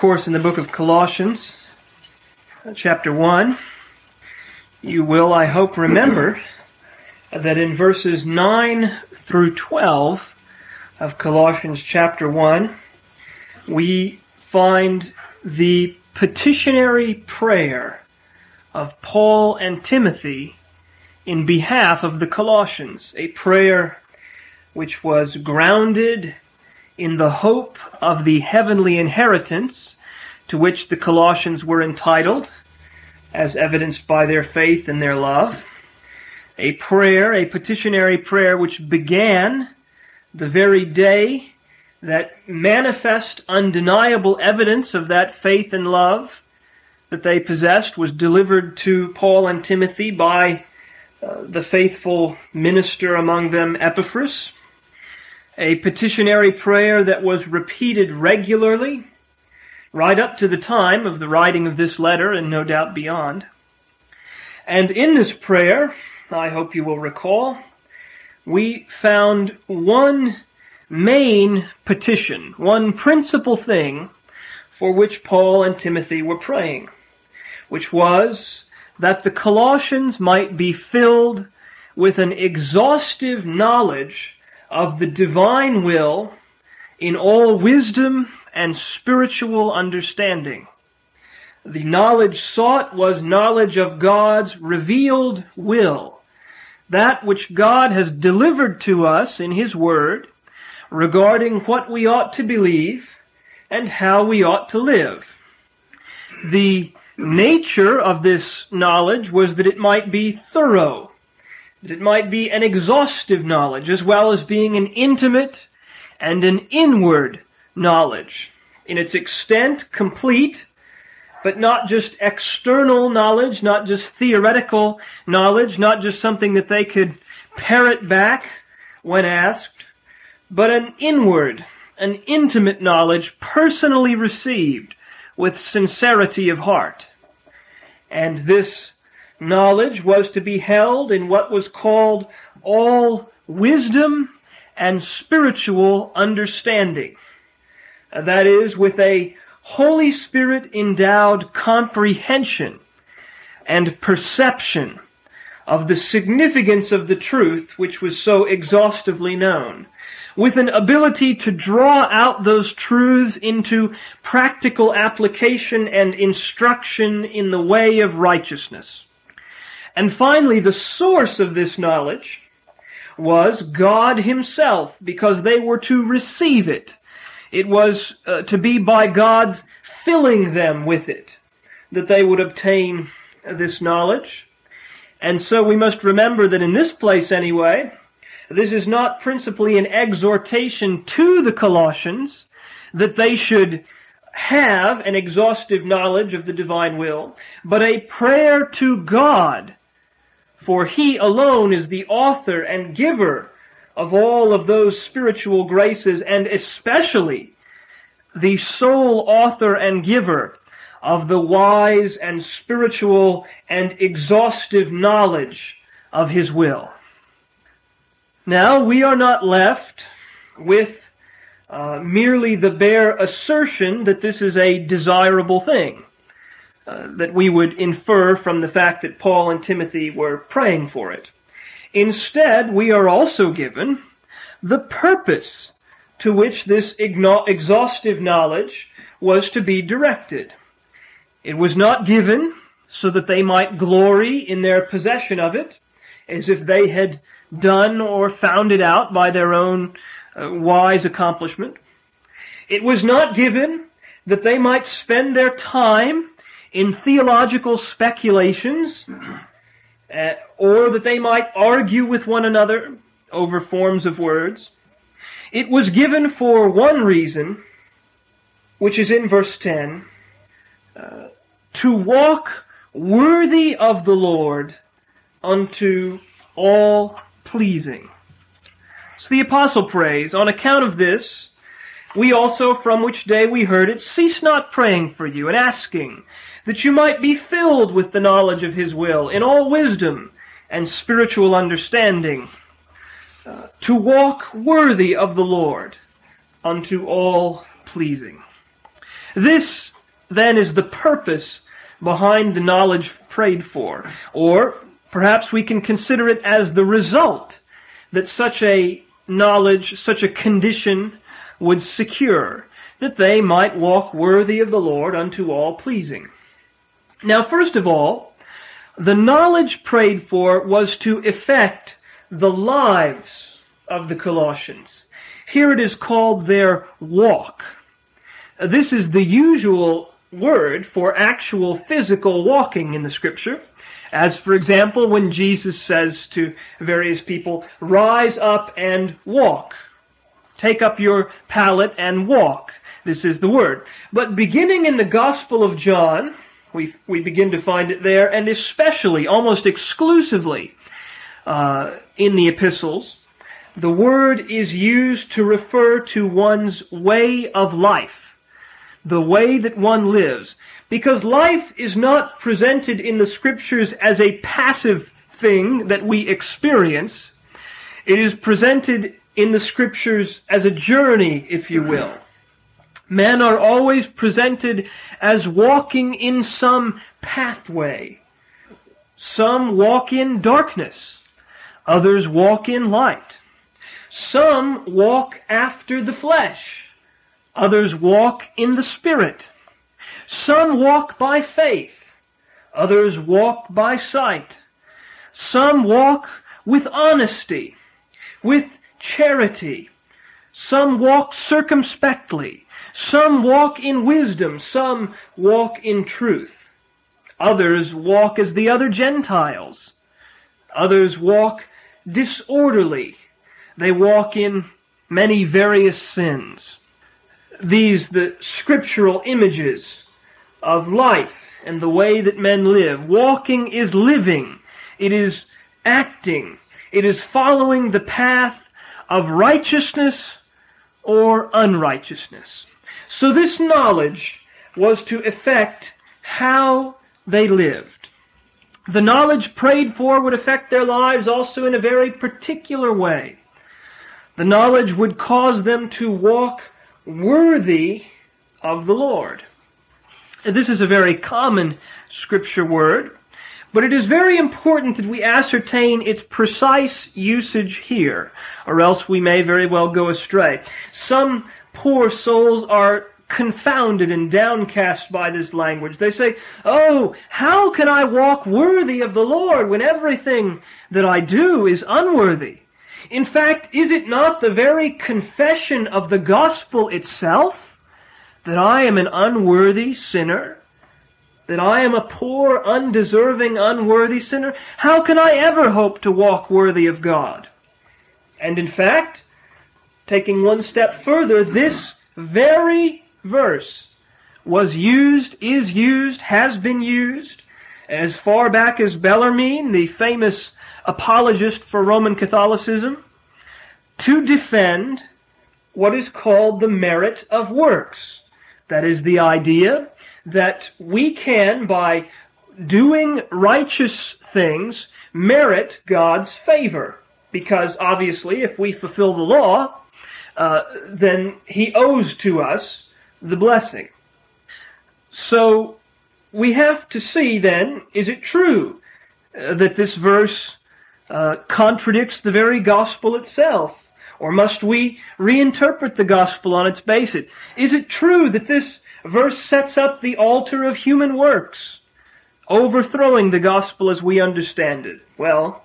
Course, in the book of Colossians, chapter 1. You will, I hope, remember that in verses 9 through 12 of Colossians chapter 1, we find the petitionary prayer of Paul and Timothy in behalf of the Colossians, a prayer which was grounded in the hope of the heavenly inheritance to which the Colossians were entitled, as evidenced by their faith and their love. A prayer, a petitionary prayer which began the very day that manifest undeniable evidence of that faith and love that they possessed was delivered to Paul and Timothy by uh, the faithful minister among them, Epaphras a petitionary prayer that was repeated regularly right up to the time of the writing of this letter and no doubt beyond. And in this prayer, I hope you will recall, we found one main petition, one principal thing for which Paul and Timothy were praying, which was that the Colossians might be filled with an exhaustive knowledge of the divine will in all wisdom and spiritual understanding. The knowledge sought was knowledge of God's revealed will, that which God has delivered to us in His Word regarding what we ought to believe and how we ought to live. The nature of this knowledge was that it might be thorough, that it might be an exhaustive knowledge as well as being an intimate and an inward knowledge. In its extent, complete, but not just external knowledge, not just theoretical knowledge, not just something that they could parrot back when asked, but an inward, an intimate knowledge personally received with sincerity of heart. And this knowledge was to be held in what was called all wisdom and spiritual understanding. Uh, that is, with a Holy Spirit endowed comprehension and perception of the significance of the truth which was so exhaustively known, with an ability to draw out those truths into practical application and instruction in the way of righteousness. And finally, the source of this knowledge was God Himself, because they were to receive it. It was uh, to be by God's filling them with it that they would obtain this knowledge. And so we must remember that in this place anyway, this is not principally an exhortation to the Colossians that they should have an exhaustive knowledge of the divine will, but a prayer to God for he alone is the author and giver of all of those spiritual graces, and especially the sole author and giver of the wise and spiritual and exhaustive knowledge of his will. Now, we are not left with uh, merely the bare assertion that this is a desirable thing. Uh, that we would infer from the fact that Paul and Timothy were praying for it. Instead, we are also given the purpose to which this exhaustive knowledge was to be directed. It was not given so that they might glory in their possession of it, as if they had done or found it out by their own uh, wise accomplishment. It was not given that they might spend their time in theological speculations, uh, or that they might argue with one another over forms of words. It was given for one reason, which is in verse 10, uh, to walk worthy of the Lord unto all pleasing. So the apostle prays, on account of this, we also, from which day we heard it, cease not praying for you and asking that you might be filled with the knowledge of His will in all wisdom and spiritual understanding, uh, to walk worthy of the Lord unto all pleasing. This, then, is the purpose behind the knowledge prayed for. Or, perhaps we can consider it as the result that such a knowledge, such a condition would secure, that they might walk worthy of the Lord unto all pleasing. Now, first of all, the knowledge prayed for was to effect the lives of the Colossians. Here it is called their walk. This is the usual word for actual physical walking in the scripture. As for example, when Jesus says to various people, rise up and walk. Take up your pallet and walk. This is the word. But beginning in the Gospel of John, we, we begin to find it there, and especially, almost exclusively, uh, in the epistles, the word is used to refer to one's way of life, the way that one lives. Because life is not presented in the scriptures as a passive thing that we experience. It is presented in the scriptures as a journey, if you will. Men are always presented as walking in some pathway. Some walk in darkness. Others walk in light. Some walk after the flesh. Others walk in the spirit. Some walk by faith. Others walk by sight. Some walk with honesty, with charity. Some walk circumspectly. Some walk in wisdom. Some walk in truth. Others walk as the other Gentiles. Others walk disorderly. They walk in many various sins. These, the scriptural images of life and the way that men live. Walking is living. It is acting. It is following the path of righteousness or unrighteousness. So this knowledge was to affect how they lived. The knowledge prayed for would affect their lives also in a very particular way. The knowledge would cause them to walk worthy of the Lord. This is a very common scripture word, but it is very important that we ascertain its precise usage here, or else we may very well go astray. Some poor souls are confounded and downcast by this language. They say, Oh, how can I walk worthy of the Lord when everything that I do is unworthy? In fact, is it not the very confession of the gospel itself that I am an unworthy sinner? That I am a poor, undeserving, unworthy sinner? How can I ever hope to walk worthy of God? And in fact, taking one step further, this very verse was used, is used, has been used as far back as Bellarmine, the famous apologist for Roman Catholicism, to defend what is called the merit of works. That is the idea that we can, by doing righteous things, merit God's favor. Because obviously, if we fulfill the law, uh, then He owes to us the blessing. So we have to see then, is it true uh, that this verse uh, contradicts the very gospel itself? Or must we reinterpret the gospel on its basis? Is it true that this verse sets up the altar of human works, overthrowing the gospel as we understand it? Well,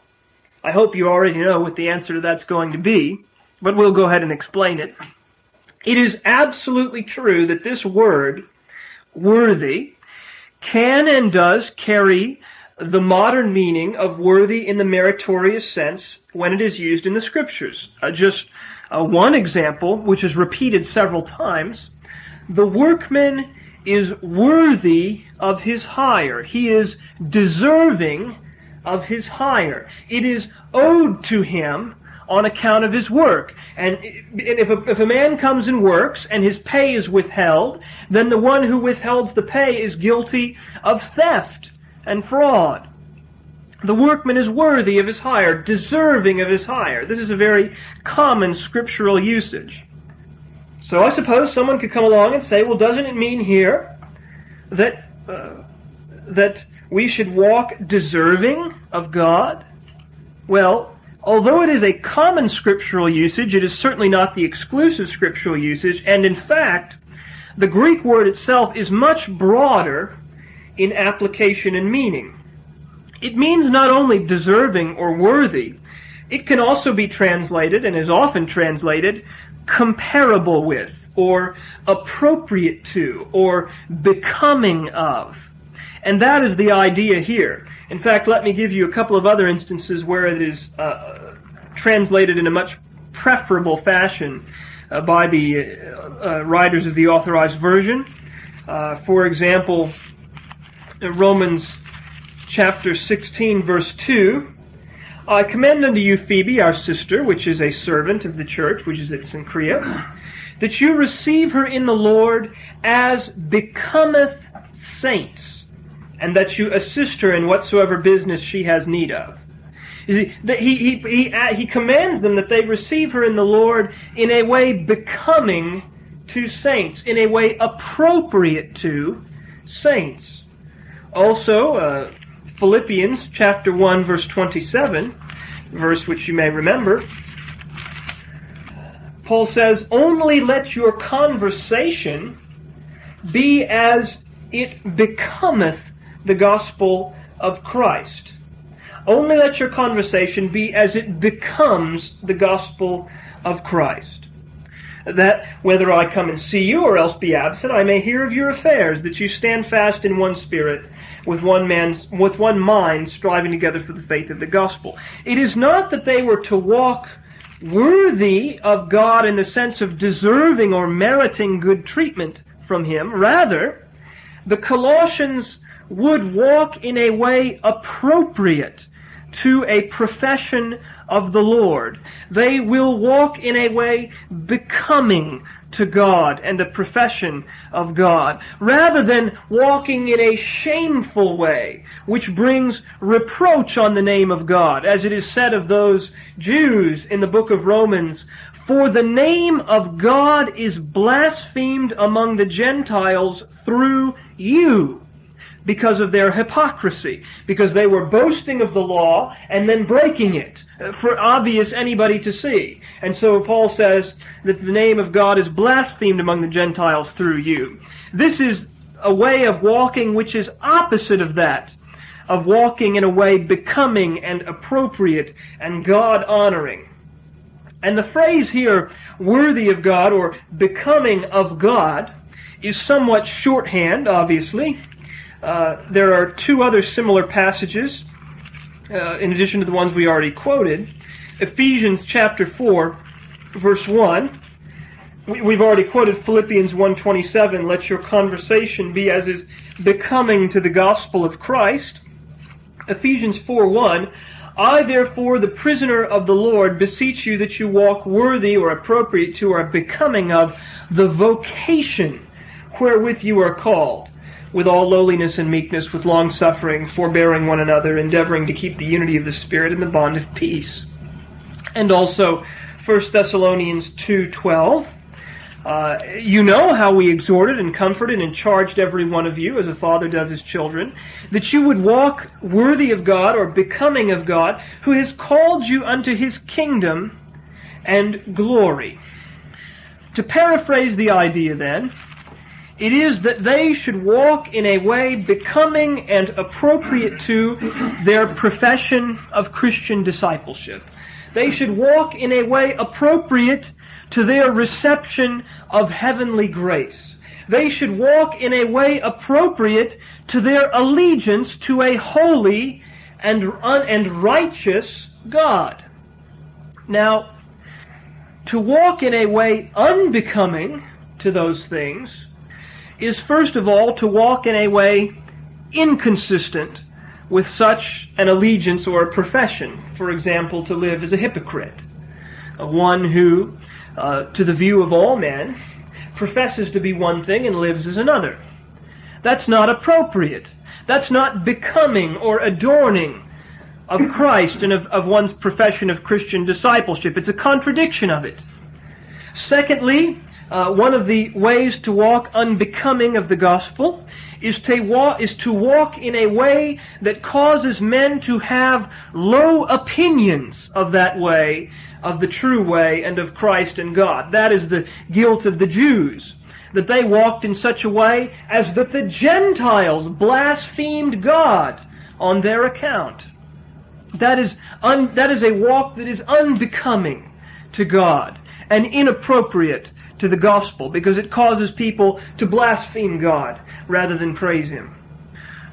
I hope you already know what the answer to that's going to be, but we'll go ahead and explain it. It is absolutely true that this word, worthy, can and does carry the modern meaning of worthy in the meritorious sense when it is used in the scriptures. Uh, just uh, one example, which is repeated several times, the workman is worthy of his hire. He is deserving of his hire. It is owed to him on account of his work. And if a, if a man comes and works and his pay is withheld, then the one who withholds the pay is guilty of theft and fraud. The workman is worthy of his hire, deserving of his hire. This is a very common scriptural usage. So I suppose someone could come along and say, well, doesn't it mean here that uh, that we should walk deserving of God? Well, although it is a common scriptural usage, it is certainly not the exclusive scriptural usage, and in fact, the Greek word itself is much broader in application and meaning. It means not only deserving or worthy, it can also be translated, and is often translated, comparable with, or appropriate to, or becoming of. And that is the idea here. In fact, let me give you a couple of other instances where it is uh, translated in a much preferable fashion uh, by the uh, uh writers of the authorized version. Uh, for example, Romans chapter 16, verse 2. I commend unto you Phoebe, our sister, which is a servant of the church, which is at Cenchrea, that you receive her in the Lord as becometh saints, and that you assist her in whatsoever business she has need of. He, he, he, he commands them that they receive her in the Lord in a way becoming to saints, in a way appropriate to saints. Also, uh, Philippians chapter 1 verse 27, verse which you may remember, Paul says, Only let your conversation be as it becometh the gospel of Christ. Only let your conversation be as it becomes the gospel of Christ. That whether I come and see you or else be absent, I may hear of your affairs, that you stand fast in one spirit, with one with one mind striving together for the faith of the gospel. It is not that they were to walk worthy of God in the sense of deserving or meriting good treatment from Him. Rather, the Colossians would walk in a way appropriate to a profession of the Lord. They will walk in a way becoming to God and the profession of God, rather than walking in a shameful way, which brings reproach on the name of God, as it is said of those Jews in the book of Romans, for the name of God is blasphemed among the Gentiles through you because of their hypocrisy, because they were boasting of the law and then breaking it uh, for obvious anybody to see. And so Paul says that the name of God is blasphemed among the Gentiles through you. This is a way of walking which is opposite of that, of walking in a way becoming and appropriate and God honoring. And the phrase here, worthy of God or becoming of God, is somewhat shorthand, obviously. Uh, there are two other similar passages, uh, in addition to the ones we already quoted. Ephesians chapter 4, verse 1. We, have already quoted Philippians 1.27, let your conversation be as is becoming to the gospel of Christ. Ephesians 4.1, I therefore, the prisoner of the Lord, beseech you that you walk worthy or appropriate to or becoming of the vocation wherewith you are called with all lowliness and meekness, with long suffering, forbearing one another, endeavoring to keep the unity of the Spirit in the bond of peace. And also 1 Thessalonians 2.12, uh, you know how we exhorted and comforted and charged every one of you, as a father does his children, that you would walk worthy of God or becoming of God, who has called you unto his kingdom and glory. To paraphrase the idea then, it is that they should walk in a way becoming and appropriate to their profession of Christian discipleship. They should walk in a way appropriate to their reception of heavenly grace. They should walk in a way appropriate to their allegiance to a holy and, un- and righteous God. Now, to walk in a way unbecoming to those things is first of all to walk in a way inconsistent with such an allegiance or a profession. For example, to live as a hypocrite, one who, uh, to the view of all men, professes to be one thing and lives as another. That's not appropriate. That's not becoming or adorning of Christ and of, of one's profession of Christian discipleship. It's a contradiction of it. Secondly, uh, one of the ways to walk unbecoming of the gospel is to walk is to walk in a way that causes men to have low opinions of that way, of the true way, and of Christ and God. That is the guilt of the Jews. That they walked in such a way as that the Gentiles blasphemed God on their account. That is, un, that is a walk that is unbecoming to God and inappropriate to the gospel because it causes people to blaspheme God rather than praise Him.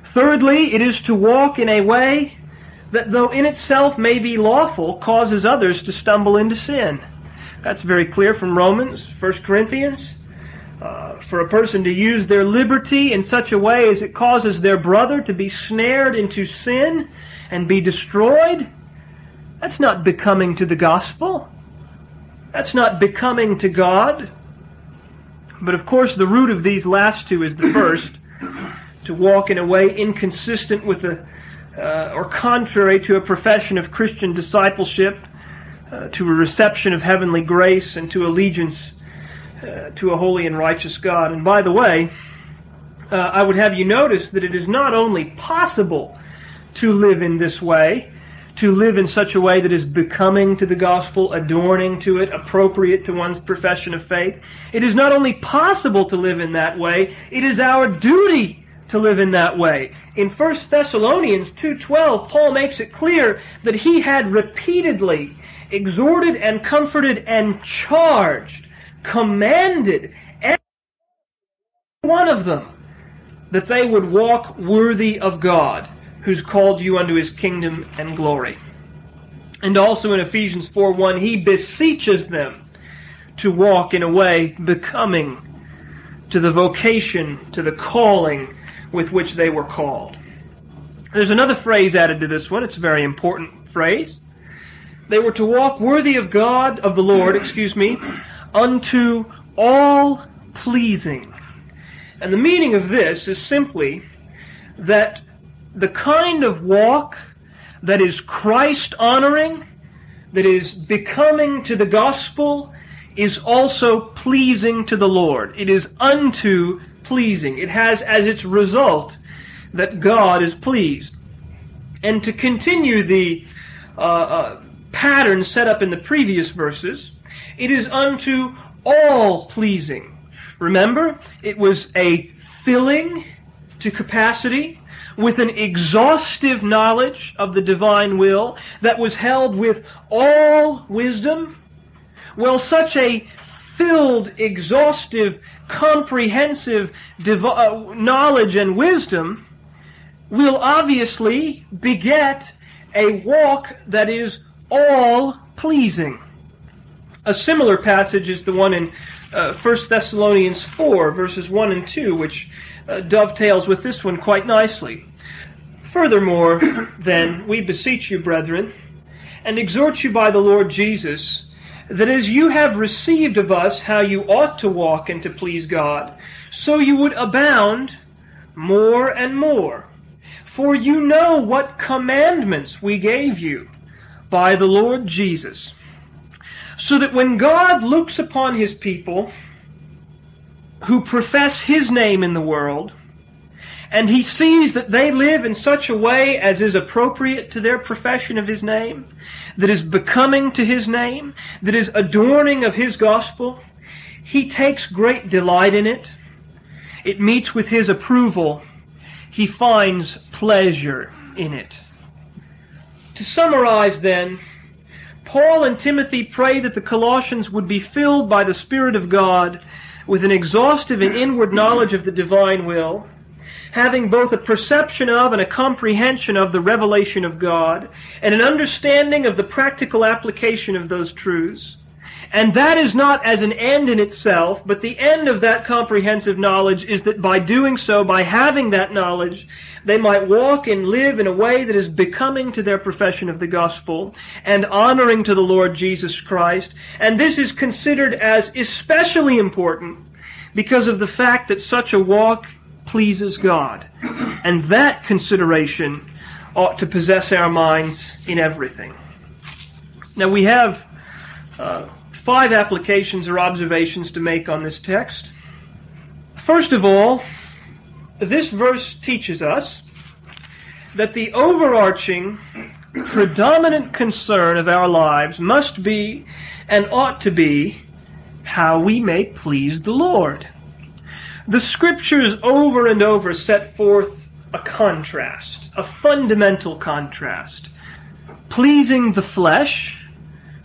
Thirdly, it is to walk in a way that, though in itself may be lawful, causes others to stumble into sin. That's very clear from Romans, 1 Corinthians. Uh, for a person to use their liberty in such a way as it causes their brother to be snared into sin and be destroyed, that's not becoming to the gospel. That's not becoming to God. But of course, the root of these last two is the first to walk in a way inconsistent with the, uh, or contrary to a profession of Christian discipleship, uh, to a reception of heavenly grace, and to allegiance uh, to a holy and righteous God. And by the way, uh, I would have you notice that it is not only possible to live in this way, to live in such a way that is becoming to the gospel, adorning to it, appropriate to one's profession of faith. It is not only possible to live in that way, it is our duty to live in that way. In 1 Thessalonians 2:12, Paul makes it clear that he had repeatedly exhorted and comforted and charged, commanded every one of them that they would walk worthy of God who's called you unto his kingdom and glory. And also in Ephesians 4 1, he beseeches them to walk in a way becoming to the vocation, to the calling with which they were called. There's another phrase added to this one. It's a very important phrase. They were to walk worthy of God, of the Lord, excuse me, unto all pleasing. And the meaning of this is simply that the kind of walk that is Christ honoring, that is becoming to the gospel, is also pleasing to the Lord. It is unto pleasing. It has as its result that God is pleased. And to continue the uh, uh, pattern set up in the previous verses, it is unto all pleasing. Remember, it was a filling to capacity with an exhaustive knowledge of the divine will that was held with all wisdom? Well, such a filled, exhaustive, comprehensive div- uh, knowledge and wisdom will obviously beget a walk that is all pleasing. A similar passage is the one in uh, 1 Thessalonians 4, verses 1 and 2, which uh, dovetails with this one quite nicely. Furthermore, then, we beseech you, brethren, and exhort you by the Lord Jesus, that as you have received of us how you ought to walk and to please God, so you would abound more and more. For you know what commandments we gave you by the Lord Jesus. So that when God looks upon his people, who profess his name in the world, and he sees that they live in such a way as is appropriate to their profession of his name, that is becoming to his name, that is adorning of his gospel, he takes great delight in it. It meets with his approval. He finds pleasure in it. To summarize then, Paul and Timothy pray that the Colossians would be filled by the Spirit of God with an exhaustive and inward knowledge of the divine will, having both a perception of and a comprehension of the revelation of God, and an understanding of the practical application of those truths. And that is not as an end in itself, but the end of that comprehensive knowledge is that by doing so, by having that knowledge, they might walk and live in a way that is becoming to their profession of the gospel and honoring to the Lord Jesus Christ. And this is considered as especially important because of the fact that such a walk pleases God. And that consideration ought to possess our minds in everything. Now we have uh, five applications or observations to make on this text. First of all, this verse teaches us that the overarching, predominant concern of our lives must be and ought to be how we may please the Lord. The scriptures over and over set forth a contrast, a fundamental contrast. Pleasing the flesh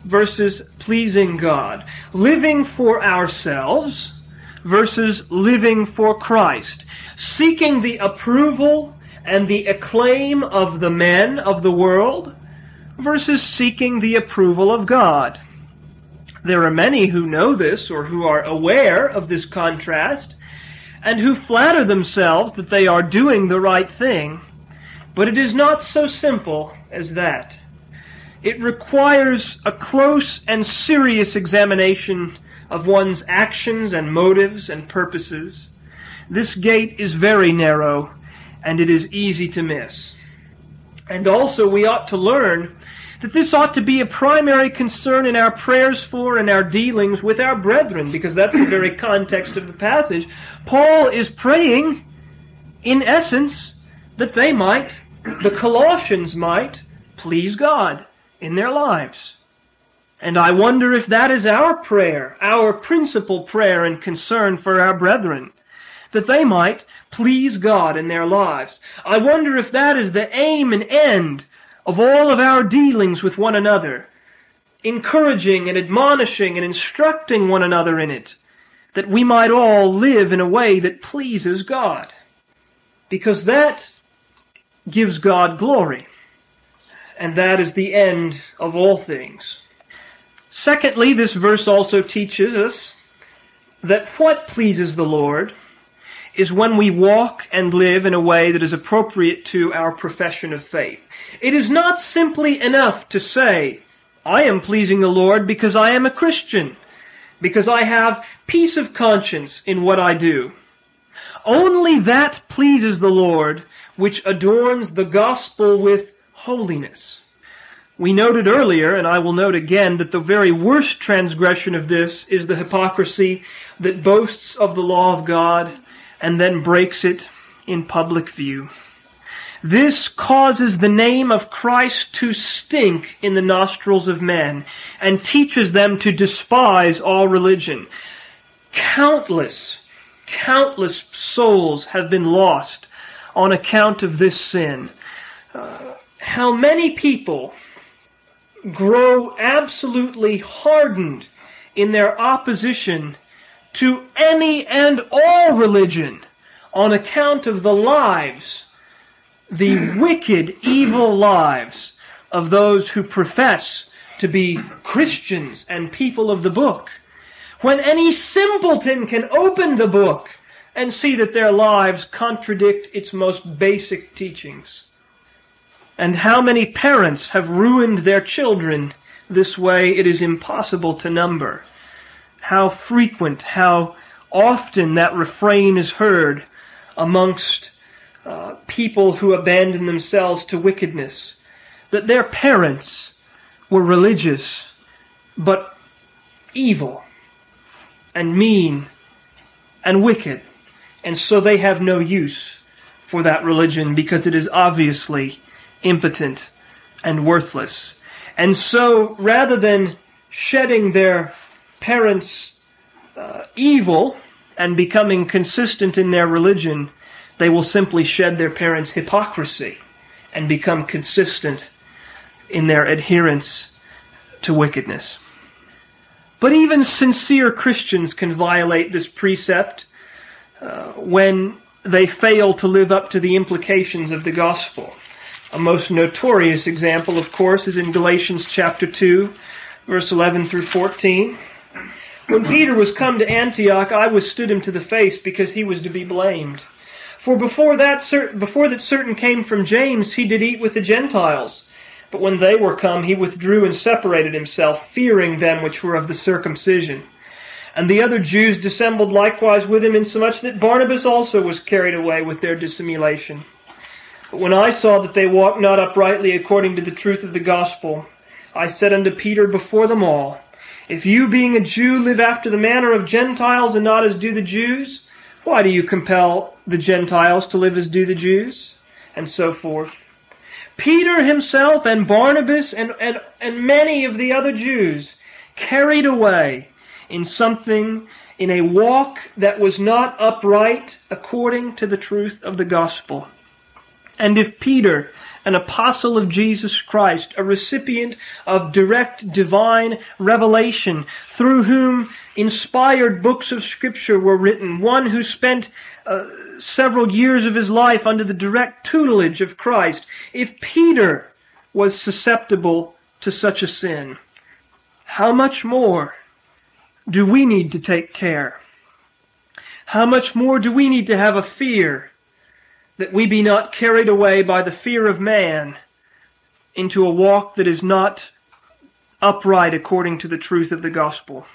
versus pleasing God. Living for ourselves versus living for Christ. Seeking the approval and the acclaim of the men of the world versus seeking the approval of God. There are many who know this or who are aware of this contrast and who flatter themselves that they are doing the right thing, but it is not so simple as that. It requires a close and serious examination of one's actions and motives and purposes. This gate is very narrow and it is easy to miss. And also we ought to learn that this ought to be a primary concern in our prayers for and our dealings with our brethren, because that's the very context of the passage. Paul is praying, in essence, that they might, the Colossians might, please God in their lives. And I wonder if that is our prayer, our principal prayer and concern for our brethren, that they might please God in their lives. I wonder if that is the aim and end of all of our dealings with one another, encouraging and admonishing and instructing one another in it, that we might all live in a way that pleases God. Because that gives God glory. And that is the end of all things. Secondly, this verse also teaches us that what pleases the Lord is when we walk and live in a way that is appropriate to our profession of faith. It is not simply enough to say, I am pleasing the Lord because I am a Christian, because I have peace of conscience in what I do. Only that pleases the Lord which adorns the gospel with holiness. We noted earlier, and I will note again, that the very worst transgression of this is the hypocrisy that boasts of the law of God and then breaks it in public view. This causes the name of Christ to stink in the nostrils of men and teaches them to despise all religion. Countless, countless souls have been lost on account of this sin. Uh, how many people grow absolutely hardened in their opposition to any and all religion on account of the lives, the wicked, evil lives of those who profess to be Christians and people of the book. When any simpleton can open the book and see that their lives contradict its most basic teachings. And how many parents have ruined their children this way it is impossible to number how frequent, how often that refrain is heard amongst uh, people who abandon themselves to wickedness. That their parents were religious, but evil and mean and wicked. And so they have no use for that religion because it is obviously impotent and worthless. And so rather than shedding their parents' uh, evil and becoming consistent in their religion, they will simply shed their parents' hypocrisy and become consistent in their adherence to wickedness. But even sincere Christians can violate this precept uh, when they fail to live up to the implications of the gospel. A most notorious example, of course, is in Galatians chapter 2, verse 11 through 14. When Peter was come to Antioch, I withstood him to the face because he was to be blamed. For before that, before that certain came from James, he did eat with the Gentiles. But when they were come, he withdrew and separated himself, fearing them which were of the circumcision. And the other Jews dissembled likewise with him, insomuch that Barnabas also was carried away with their dissimulation. But when I saw that they walked not uprightly according to the truth of the gospel, I said unto Peter before them all, If you, being a Jew, live after the manner of Gentiles and not as do the Jews, why do you compel the Gentiles to live as do the Jews? And so forth. Peter himself and Barnabas and, and, and many of the other Jews carried away in something, in a walk that was not upright according to the truth of the gospel. And if Peter, an apostle of Jesus Christ, a recipient of direct divine revelation, through whom inspired books of scripture were written, one who spent uh, several years of his life under the direct tutelage of Christ, if Peter was susceptible to such a sin, how much more do we need to take care? How much more do we need to have a fear that we be not carried away by the fear of man into a walk that is not upright according to the truth of the gospel?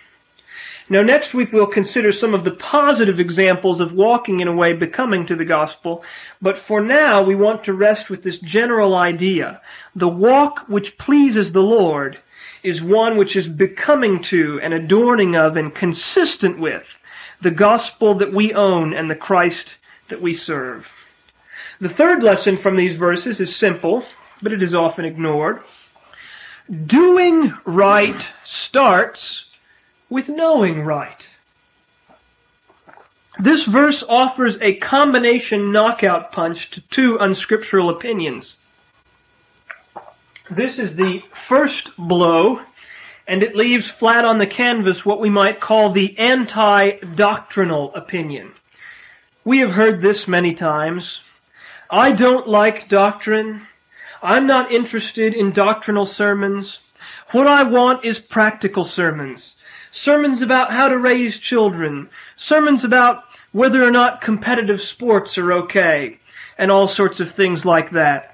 Now next week we'll consider some of the positive examples of walking in a way becoming to the gospel, but for now we want to rest with this general idea. The walk which pleases the Lord is one which is becoming to and adorning of and consistent with the gospel that we own and the Christ that we serve. The third lesson from these verses is simple, but it is often ignored. Doing right starts with knowing right. This verse offers a combination knockout punch to two unscriptural opinions. This is the first blow, and it leaves flat on the canvas what we might call the anti-doctrinal opinion. We have heard this many times. I don't like doctrine. I'm not interested in doctrinal sermons. What I want is practical sermons. Sermons about how to raise children. Sermons about whether or not competitive sports are okay. And all sorts of things like that.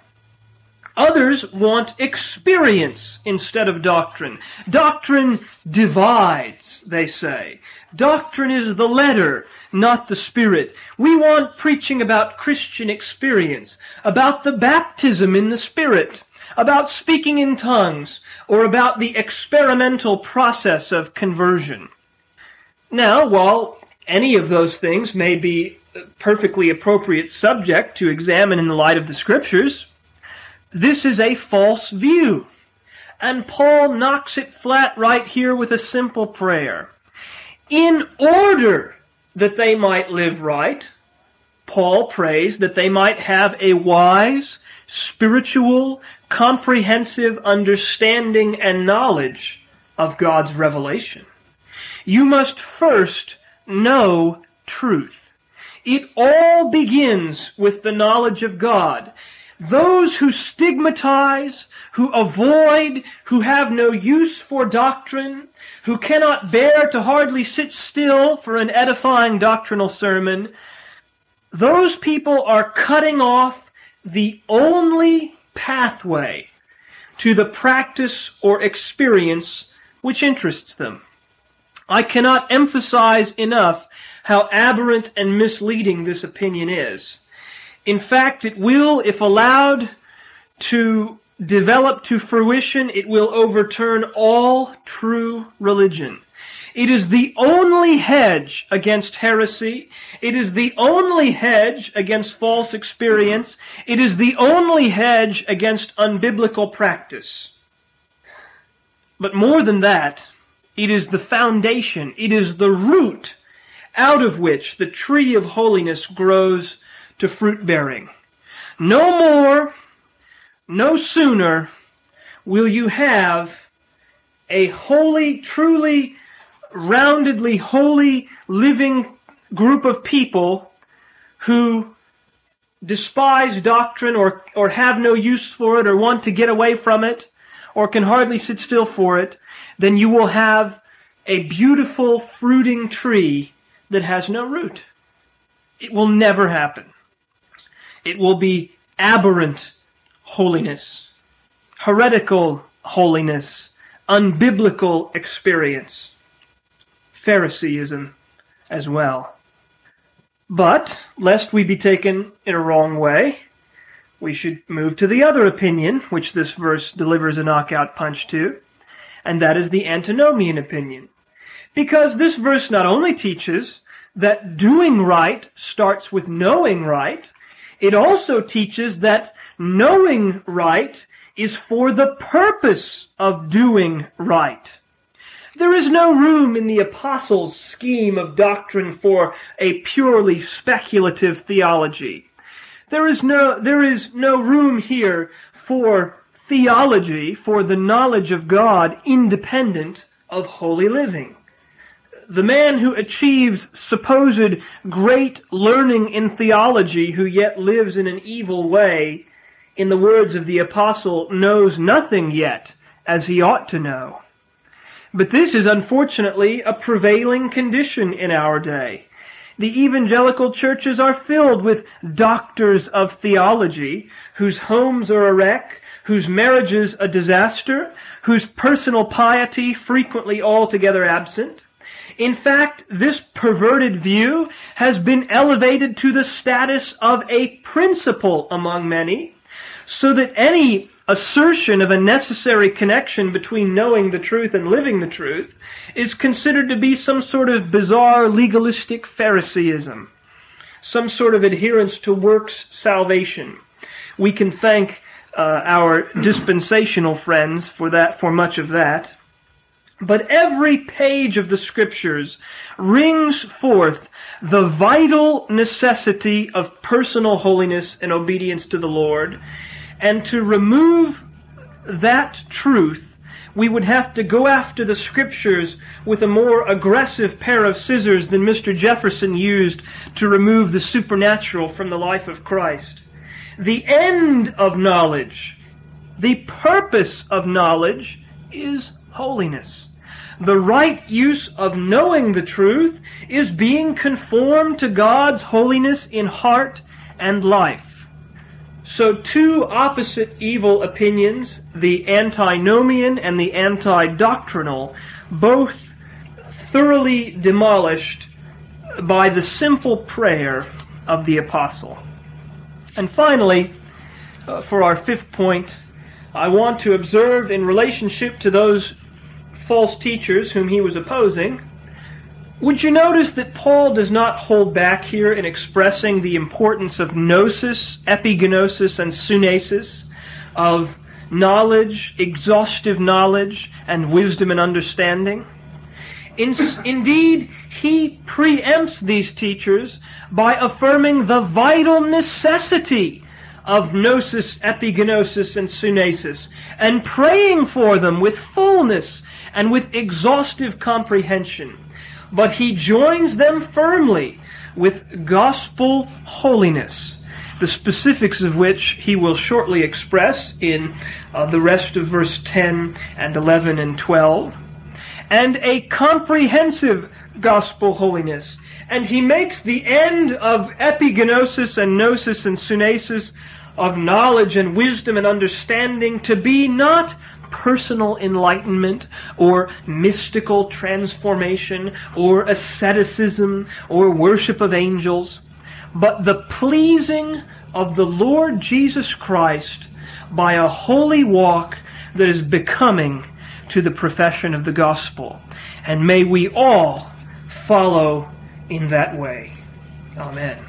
Others want experience instead of doctrine. Doctrine divides, they say. Doctrine is the letter, not the spirit. We want preaching about Christian experience, about the baptism in the spirit, about speaking in tongues, or about the experimental process of conversion. Now, while any of those things may be perfectly appropriate subject to examine in the light of the scriptures, this is a false view. And Paul knocks it flat right here with a simple prayer. In order that they might live right, Paul prays that they might have a wise, spiritual, comprehensive understanding and knowledge of God's revelation. You must first know truth. It all begins with the knowledge of God. Those who stigmatize, who avoid, who have no use for doctrine, who cannot bear to hardly sit still for an edifying doctrinal sermon, those people are cutting off the only pathway to the practice or experience which interests them. I cannot emphasize enough how aberrant and misleading this opinion is. In fact, it will, if allowed to develop to fruition, it will overturn all true religion. It is the only hedge against heresy. It is the only hedge against false experience. It is the only hedge against unbiblical practice. But more than that, it is the foundation. It is the root out of which the tree of holiness grows to fruit bearing. No more, no sooner will you have a holy, truly, roundedly holy, living group of people who despise doctrine or, or have no use for it or want to get away from it or can hardly sit still for it, then you will have a beautiful fruiting tree that has no root. It will never happen. It will be aberrant holiness, heretical holiness, unbiblical experience, Phariseeism as well. But, lest we be taken in a wrong way, we should move to the other opinion, which this verse delivers a knockout punch to, and that is the antinomian opinion. Because this verse not only teaches that doing right starts with knowing right, it also teaches that knowing right is for the purpose of doing right. There is no room in the apostles' scheme of doctrine for a purely speculative theology. There is no, there is no room here for theology, for the knowledge of God independent of holy living. The man who achieves supposed great learning in theology who yet lives in an evil way in the words of the apostle, knows nothing yet as he ought to know. But this is unfortunately a prevailing condition in our day. The evangelical churches are filled with doctors of theology whose homes are a wreck, whose marriages a disaster, whose personal piety frequently altogether absent. In fact, this perverted view has been elevated to the status of a principle among many, so that any assertion of a necessary connection between knowing the truth and living the truth is considered to be some sort of bizarre legalistic Phariseeism, some sort of adherence to works salvation. We can thank uh, our dispensational friends for that, for much of that. But every page of the scriptures rings forth the vital necessity of personal holiness and obedience to the Lord and to remove that truth, we would have to go after the scriptures with a more aggressive pair of scissors than Mr. Jefferson used to remove the supernatural from the life of Christ. The end of knowledge, the purpose of knowledge is holiness. The right use of knowing the truth is being conformed to God's holiness in heart and life. So two opposite evil opinions, the antinomian and the anti-doctrinal, both thoroughly demolished by the simple prayer of the apostle. And finally, uh, for our fifth point, I want to observe in relationship to those false teachers whom he was opposing, would you notice that Paul does not hold back here in expressing the importance of gnosis, epignosis, and sunesis, of knowledge, exhaustive knowledge, and wisdom and understanding? In, indeed, he preempts these teachers by affirming the vital necessity of gnosis, epignosis, and sunesis, and praying for them with fullness and with exhaustive comprehension but he joins them firmly with gospel holiness, the specifics of which he will shortly express in uh, the rest of verse 10 and 11 and 12, and a comprehensive gospel holiness. And he makes the end of epignosis and gnosis and synesis of knowledge and wisdom and understanding to be not personal enlightenment or mystical transformation or asceticism or worship of angels, but the pleasing of the Lord Jesus Christ by a holy walk that is becoming to the profession of the gospel. And may we all follow in that way. Amen.